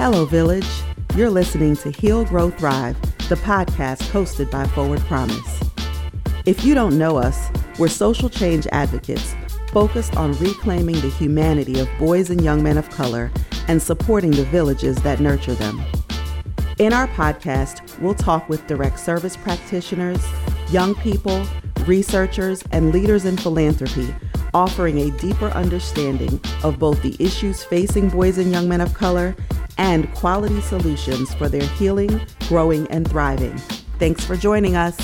Hello, Village. You're listening to Heal, Grow, Thrive, the podcast hosted by Forward Promise. If you don't know us, we're social change advocates focused on reclaiming the humanity of boys and young men of color and supporting the villages that nurture them. In our podcast, we'll talk with direct service practitioners, young people, researchers, and leaders in philanthropy, offering a deeper understanding of both the issues facing boys and young men of color and quality solutions for their healing, growing, and thriving. Thanks for joining us.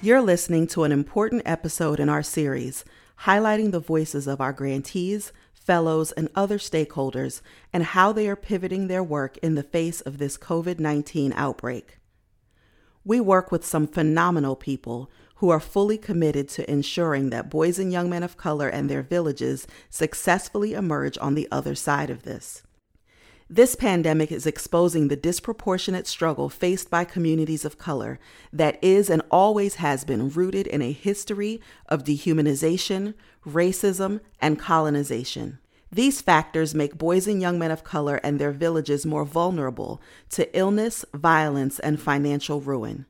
You're listening to an important episode in our series highlighting the voices of our grantees, fellows, and other stakeholders and how they are pivoting their work in the face of this COVID 19 outbreak. We work with some phenomenal people who are fully committed to ensuring that boys and young men of color and their villages successfully emerge on the other side of this. This pandemic is exposing the disproportionate struggle faced by communities of color that is and always has been rooted in a history of dehumanization, racism, and colonization. These factors make boys and young men of color and their villages more vulnerable to illness, violence, and financial ruin.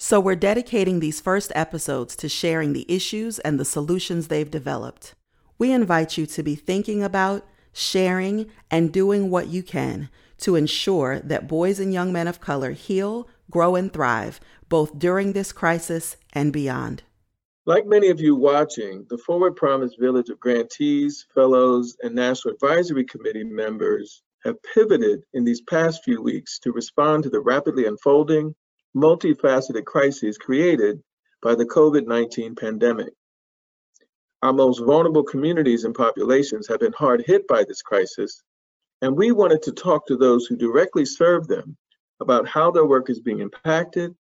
So, we're dedicating these first episodes to sharing the issues and the solutions they've developed. We invite you to be thinking about, sharing, and doing what you can to ensure that boys and young men of color heal, grow, and thrive both during this crisis and beyond. Like many of you watching, the Forward Promise Village of grantees, fellows, and National Advisory Committee members have pivoted in these past few weeks to respond to the rapidly unfolding, multifaceted crises created by the COVID 19 pandemic. Our most vulnerable communities and populations have been hard hit by this crisis, and we wanted to talk to those who directly serve them about how their work is being impacted,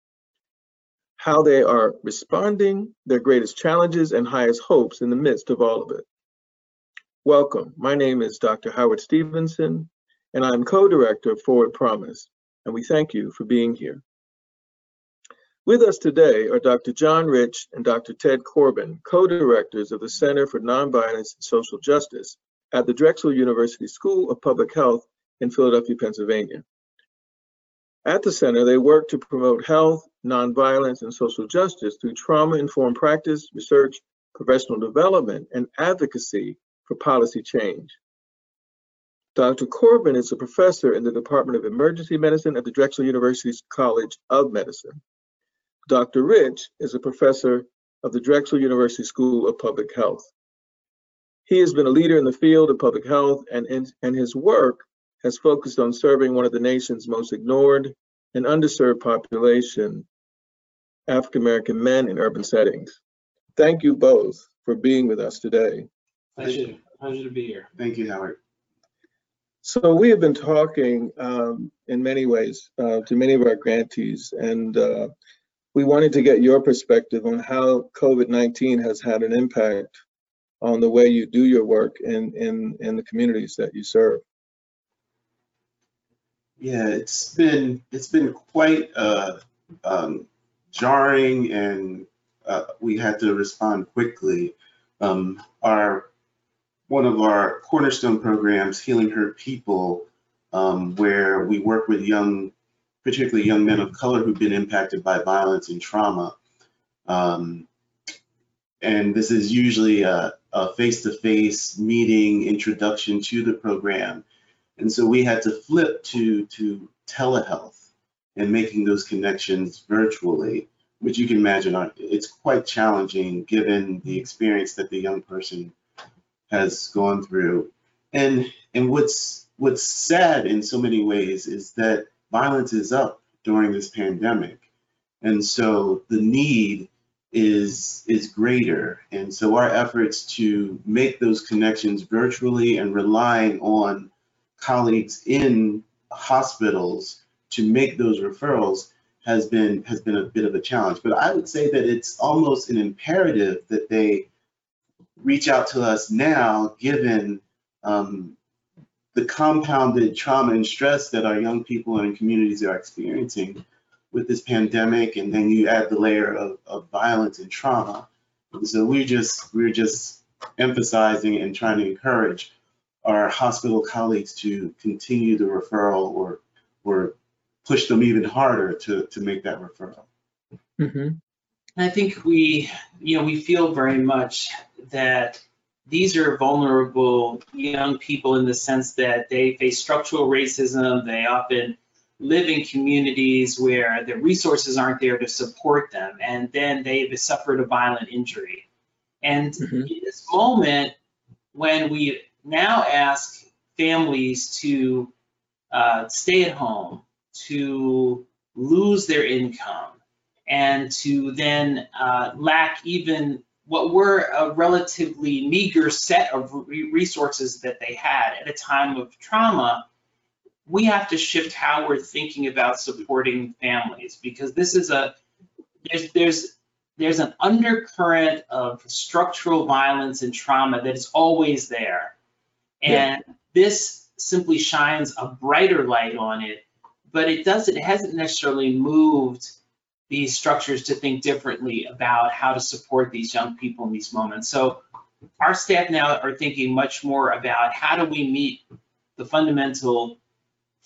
how they are responding, their greatest challenges and highest hopes in the midst of all of it. Welcome. My name is Dr. Howard Stevenson, and I'm co-director of Forward Promise, and we thank you for being here. With us today are Dr. John Rich and Dr. Ted Corbin, co-directors of the Center for Nonviolence and Social Justice at the Drexel University School of Public Health in Philadelphia, Pennsylvania. At the center, they work to promote health, nonviolence, and social justice through trauma-informed practice, research, professional development, and advocacy for policy change. Dr. Corbin is a professor in the Department of Emergency Medicine at the Drexel University College of Medicine. Dr. Rich is a professor of the Drexel University School of Public Health. He has been a leader in the field of public health, and, in, and his work has focused on serving one of the nation's most ignored and underserved population, African American men in urban settings. Thank you both for being with us today. Pleasure, pleasure to be here. Thank you, Howard. So we have been talking um, in many ways uh, to many of our grantees, and uh, we wanted to get your perspective on how COVID-19 has had an impact on the way you do your work in, in, in the communities that you serve. Yeah, it's been it's been quite uh, um, jarring, and uh, we had to respond quickly. Um, our one of our cornerstone programs, Healing Hurt People, um, where we work with young particularly young men of color who've been impacted by violence and trauma. Um, and this is usually a, a face-to-face meeting introduction to the program. And so we had to flip to, to telehealth and making those connections virtually, which you can imagine are, it's quite challenging given the experience that the young person has gone through. And, and what's, what's sad in so many ways is that violence is up during this pandemic. And so the need is is greater. And so our efforts to make those connections virtually and relying on colleagues in hospitals to make those referrals has been has been a bit of a challenge. But I would say that it's almost an imperative that they reach out to us now, given um, the compounded trauma and stress that our young people and communities are experiencing with this pandemic, and then you add the layer of, of violence and trauma. And so we just we're just emphasizing and trying to encourage our hospital colleagues to continue the referral or, or push them even harder to, to make that referral. Mhm. I think we, you know, we feel very much that these are vulnerable young people in the sense that they face structural racism. They often live in communities where the resources aren't there to support them, and then they've suffered a violent injury. And Mhm. in this moment, when we now ask families to uh, stay at home, to lose their income, and to then uh, lack even what were a relatively meager set of re- resources that they had at a time of trauma, we have to shift how we're thinking about supporting families because this is a there's there's there's an undercurrent of structural violence and trauma that is always there. And this simply shines a brighter light on it, but it doesn't it hasn't necessarily moved these structures to think differently about how to support these young people in these moments. So our staff now are thinking much more about how do we meet the fundamental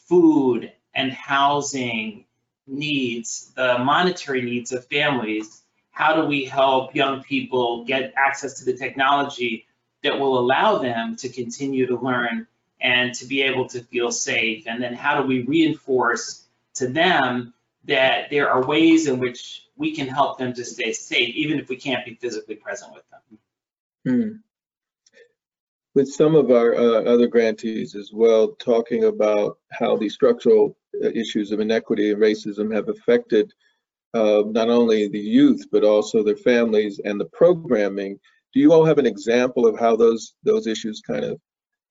food and housing needs, the monetary needs of families. How do we help young people get access to the technology that will allow them to continue to learn and to be able to feel safe? And then how do we reinforce to them that there are ways in which we can help them to stay safe, even if we can't be physically present with them. Hmm. With some of our uh, other grantees as well, talking about how the structural uh, issues of inequity and racism have affected uh, not only the youth, but also their families and the programming. Do you all have an example of how those those issues kind of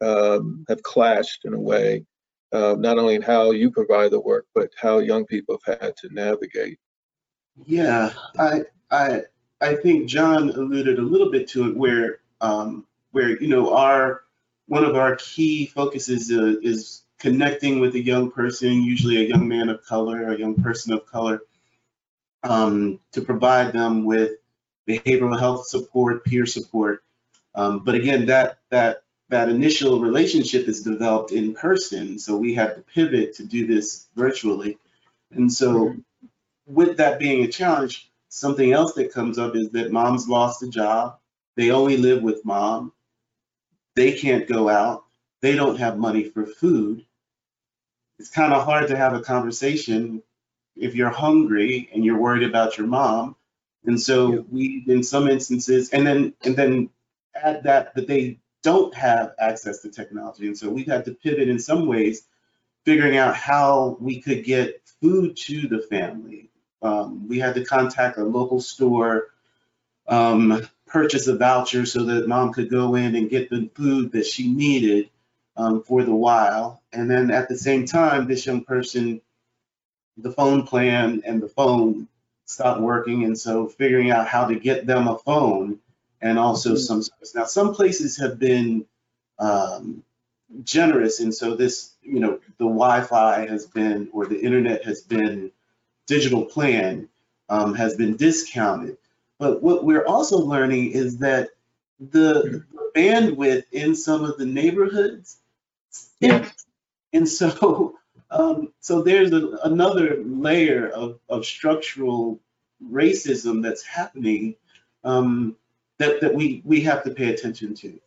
um, have clashed in a way, uh, not only in how you provide the work, but how young people have had to navigate? Yeah, I, I, I think John alluded a little bit to it where, um, where, you know, our, one of our key focuses uh, is connecting with a young person, usually a young man of color, a young person of color, um, to provide them with behavioral health support, peer support. Um, but again, that, that, that initial relationship is developed in person. So we had to pivot to do this virtually. And so with that being a challenge, something else that comes up is that mom's lost a job. They only live with mom. They can't go out. They don't have money for food. It's kind of hard to have a conversation if you're hungry and you're worried about your mom. And so we, in some instances, and then and then add that that they don't have access to technology. And so we've had to pivot in some ways, figuring out how we could get food to the family. Um, we had to contact a local store, um, purchase a voucher so that mom could go in and get the food that she needed um, for the while. And then at the same time, this young person, the phone plan and the phone stopped working. And so figuring out how to get them a phone and also some service. Now, some places have been um, generous. And so this, you know, the Wi-Fi has been, or the internet has been, digital plan um, has been discounted. But what we're also learning is that the bandwidth in some of the neighborhoods, Yeah. and so um, so there's a, another layer of, of structural racism that's happening um, that that we we have to pay attention to.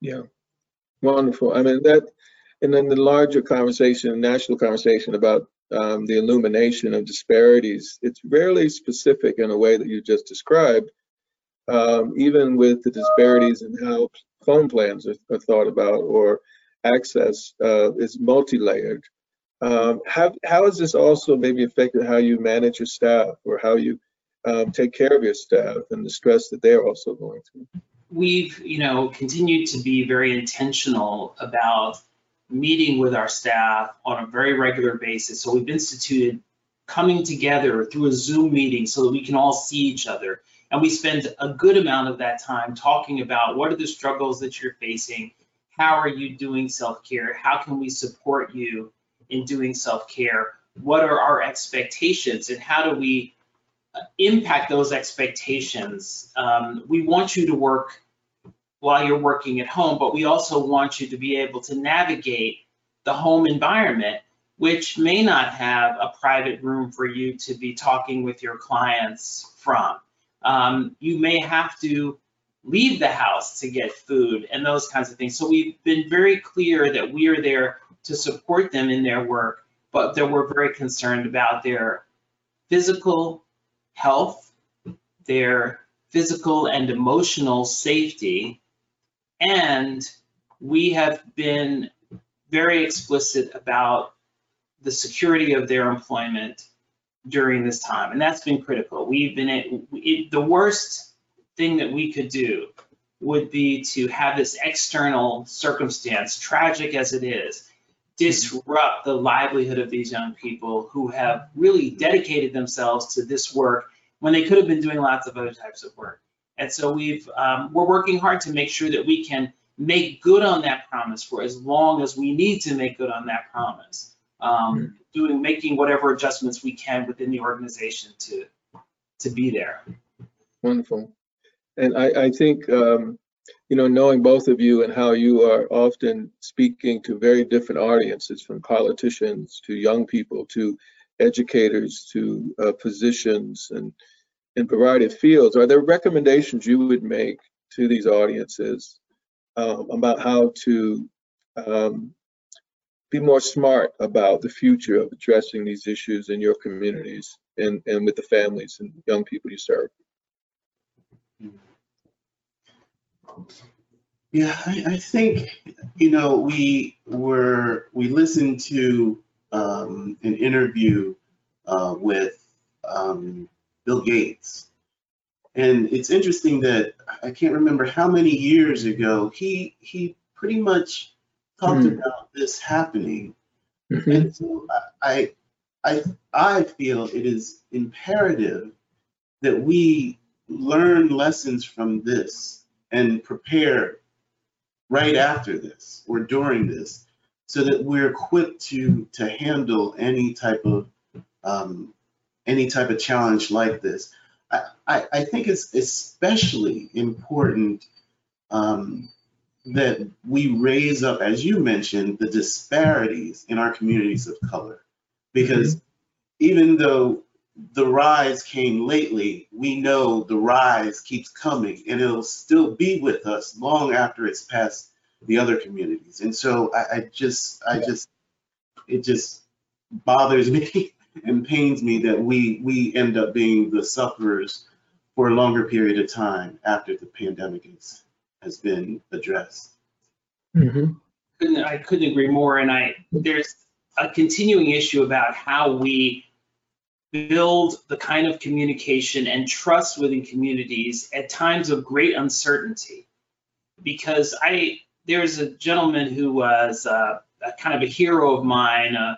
Yeah, wonderful. I mean, that, and then the larger conversation, national conversation about um, the illumination of disparities, it's rarely specific in a way that you just described. Um, even with the disparities in how phone plans are, are thought about or access uh, is multi-layered. Um, how, how has this also maybe affected how you manage your staff or how you um, take care of your staff and the stress that they're also going through? We've, you know, continued to be very intentional about meeting with our staff on a very regular basis. So we've instituted coming together through a Zoom meeting so that we can all see each other. And we spend a good amount of that time talking about what are the struggles that you're facing? How are you doing self-care? How can we support you in doing self-care? What are our expectations and how do we impact those expectations. Um, we want you to work while you're working at home, but we also want you to be able to navigate the home environment, which may not have a private room for you to be talking with your clients from. Um, you may have to leave the house to get food and those kinds of things. So we've been very clear that we are there to support them in their work, but that we're very concerned about their physical health, their physical and emotional safety, and we have been very explicit about the security of their employment during this time, and that's been critical. We've been it, the worst thing that we could do would be to have this external circumstance, tragic as it is, disrupt the livelihood of these young people who have really dedicated themselves to this work when they could have been doing lots of other types of work. And so we've um, we're working hard to make sure that we can make good on that promise for as long as we need to make good on that promise. Um, doing making whatever adjustments we can within the organization to to be there. Wonderful. And I, I think um, you know, knowing both of you and how you are often speaking to very different audiences, from politicians to young people to educators to uh, physicians and in variety of fields, are there recommendations you would make to these audiences um, about how to um, be more smart about the future of addressing these issues in your communities and, and with the families and young people you serve? Yeah, I, I think, you know, we were, we listened to um, an interview uh, with um, Bill Gates. And it's interesting that I can't remember how many years ago he he pretty much talked mm. about this happening. Mm-hmm. And so I I I feel it is imperative that we learn lessons from this and prepare right after this or during this so that we're equipped to to handle any type of um, any type of challenge like this. I, I, I think it's especially important um, that we raise up, as you mentioned, the disparities in our communities of color. Because mm-hmm. even though the rise came lately, we know the rise keeps coming and it'll still be with us long after it's past the other communities. And so I, I just, I just, it just bothers me and pains me that we we end up being the sufferers for a longer period of time after the pandemic is, has been addressed. Mm-hmm. I couldn't agree more. And I there's a continuing issue about how we build the kind of communication and trust within communities at times of great uncertainty. Because I there's a gentleman who was uh, a kind of a hero of mine, uh,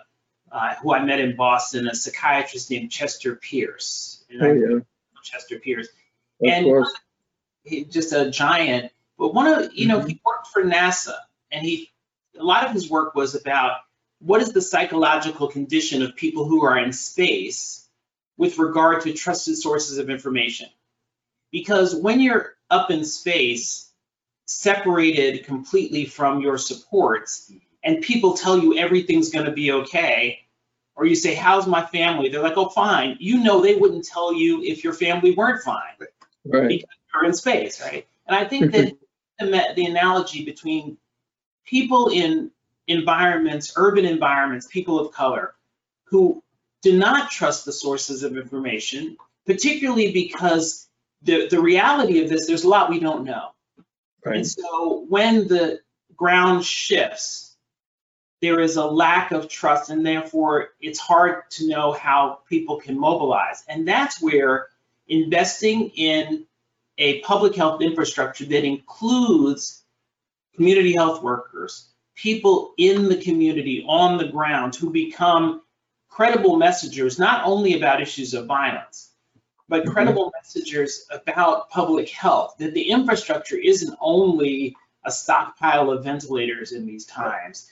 uh, who I met in Boston, a psychiatrist named Chester Pierce. Oh, yeah. Chester Pierce. Of and course. He, just a giant. But one of, you know, mm-hmm. he worked for NASA and he, a lot of his work was about what is the psychological condition of people who are in space with regard to trusted sources of information. Because when you're up in space, separated completely from your supports, and people tell you everything's going to be okay, or you say, How's my family? They're like, Oh, fine. You know, they wouldn't tell you if your family weren't fine right. because you're in space, right? And I think that mm-hmm. the, the analogy between people in environments, urban environments, people of color, who do not trust the sources of information, particularly because the, the reality of this, there's a lot we don't know. Right. And so when the ground shifts, there is a lack of trust and therefore it's hard to know how people can mobilize. And that's where investing in a public health infrastructure that includes community health workers, people in the community on the ground who become credible messengers, not only about issues of violence, but mm-hmm. credible messengers about public health, that the infrastructure isn't only a stockpile of ventilators in these times,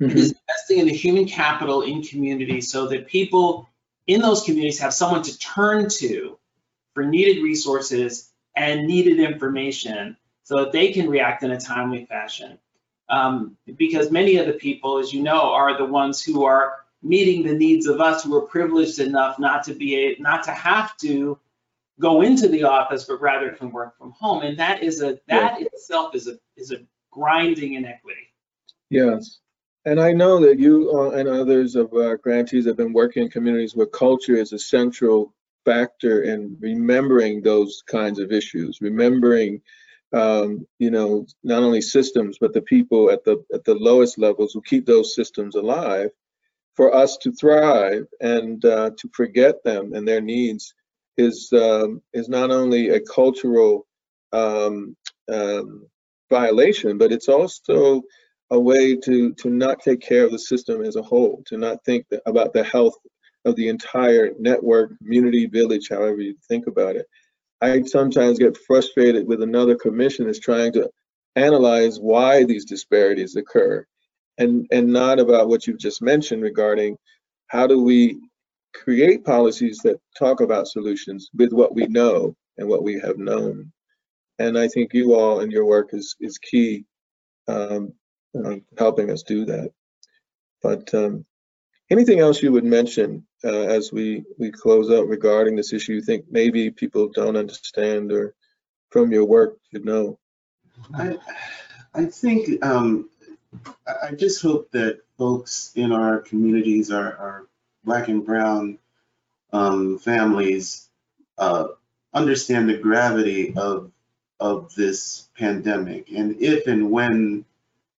Mm-hmm. It is investing in the human capital in communities so that people in those communities have someone to turn to for needed resources and needed information so that they can react in a timely fashion. Um, because many of the people, as you know, are the ones who are meeting the needs of us who are privileged enough not to be a, not to have to go into the office, but rather can work from home. And that is a that yeah. itself is a is a grinding inequity. Yes. And I know that you uh, and others of our grantees have been working in communities where culture is a central factor in remembering those kinds of issues, remembering, um, you know, not only systems but the people at the at the lowest levels who keep those systems alive, for us to thrive and uh, to forget them and their needs is um, is not only a cultural um, um, violation, but it's also a way to to not take care of the system as a whole, to not think about the health of the entire network, community, village, however you think about it. I sometimes get frustrated with another commission that's trying to analyze why these disparities occur, and and not about what you've just mentioned regarding how do we create policies that talk about solutions with what we know and what we have known. And I think you all and your work is is key um, uh, helping us do that. But um, anything else you would mention uh, as we we close out regarding this issue? You think maybe people don't understand or from your work you know? I I think um, I just hope that folks in our communities, our, our black and brown um, families, uh, understand the gravity of of this pandemic, and if and when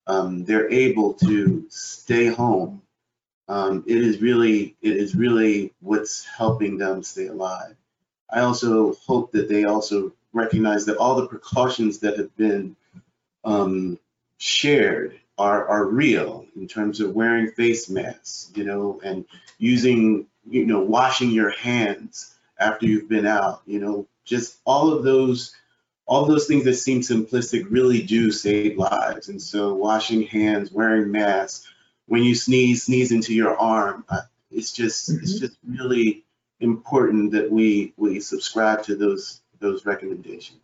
um, they're able to stay home, um, it is really it is really what's helping them stay alive. I also hope that they also recognize that all the precautions that have been um, shared are, are real in terms of wearing face masks, you know, and using, you know, washing your hands after you've been out, you know, just all of those all those things that seem simplistic really do save lives. And so washing hands, wearing masks, when you sneeze, sneeze into your arm. Uh, it's just mm-hmm. it's just really important that we we subscribe to those those recommendations.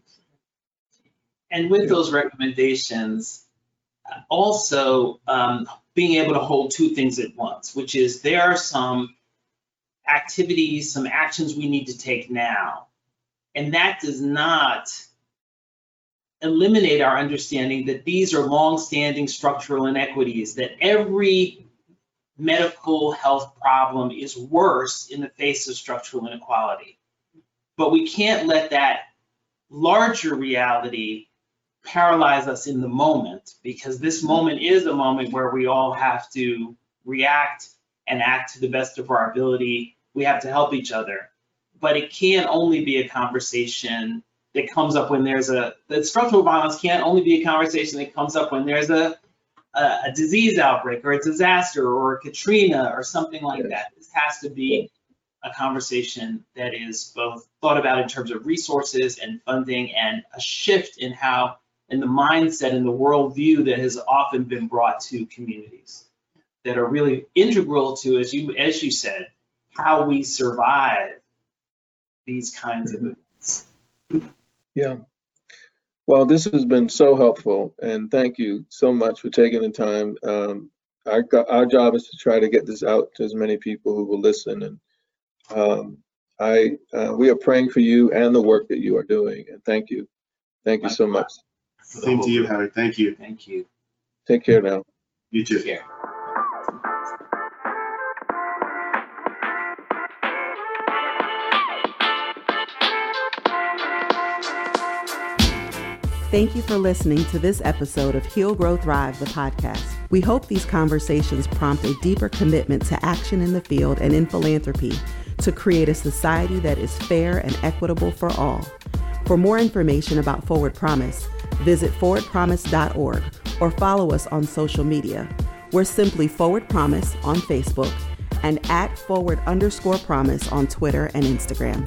And with those recommendations, also um, being able to hold two things at once, which is there are some activities, some actions we need to take now. And that does not eliminate our understanding that these are long-standing structural inequities, that every medical health problem is worse in the face of structural inequality. But we can't let that larger reality paralyze us in the moment because this moment is a moment where we all have to react and act to the best of our ability. We have to help each other. But it can only be a conversation that comes up when there's a that structural violence can't only be a conversation that comes up when there's a a, a disease outbreak or a disaster or a Katrina or something like yes. that. This has to be a conversation that is both thought about in terms of resources and funding and a shift in how in the mindset and the worldview that has often been brought to communities that are really integral to as you as you said how we survive these kinds of events. Yeah. Well, this has been so helpful, and thank you so much for taking the time. Um, our our job is to try to get this out to as many people who will listen, and um, I uh, we are praying for you and the work that you are doing. And thank you, thank you so much. Same to you, Howard. Thank you. Thank you. Take care now. You too. Take care. Thank you for listening to this episode of Heal, Grow, Thrive, the podcast. We hope these conversations prompt a deeper commitment to action in the field and in philanthropy to create a society that is fair and equitable for all. For more information about Forward Promise, visit forwardpromise.org or follow us on social media. We're simply Forward Promise on Facebook and at forward underscore promise on Twitter and Instagram.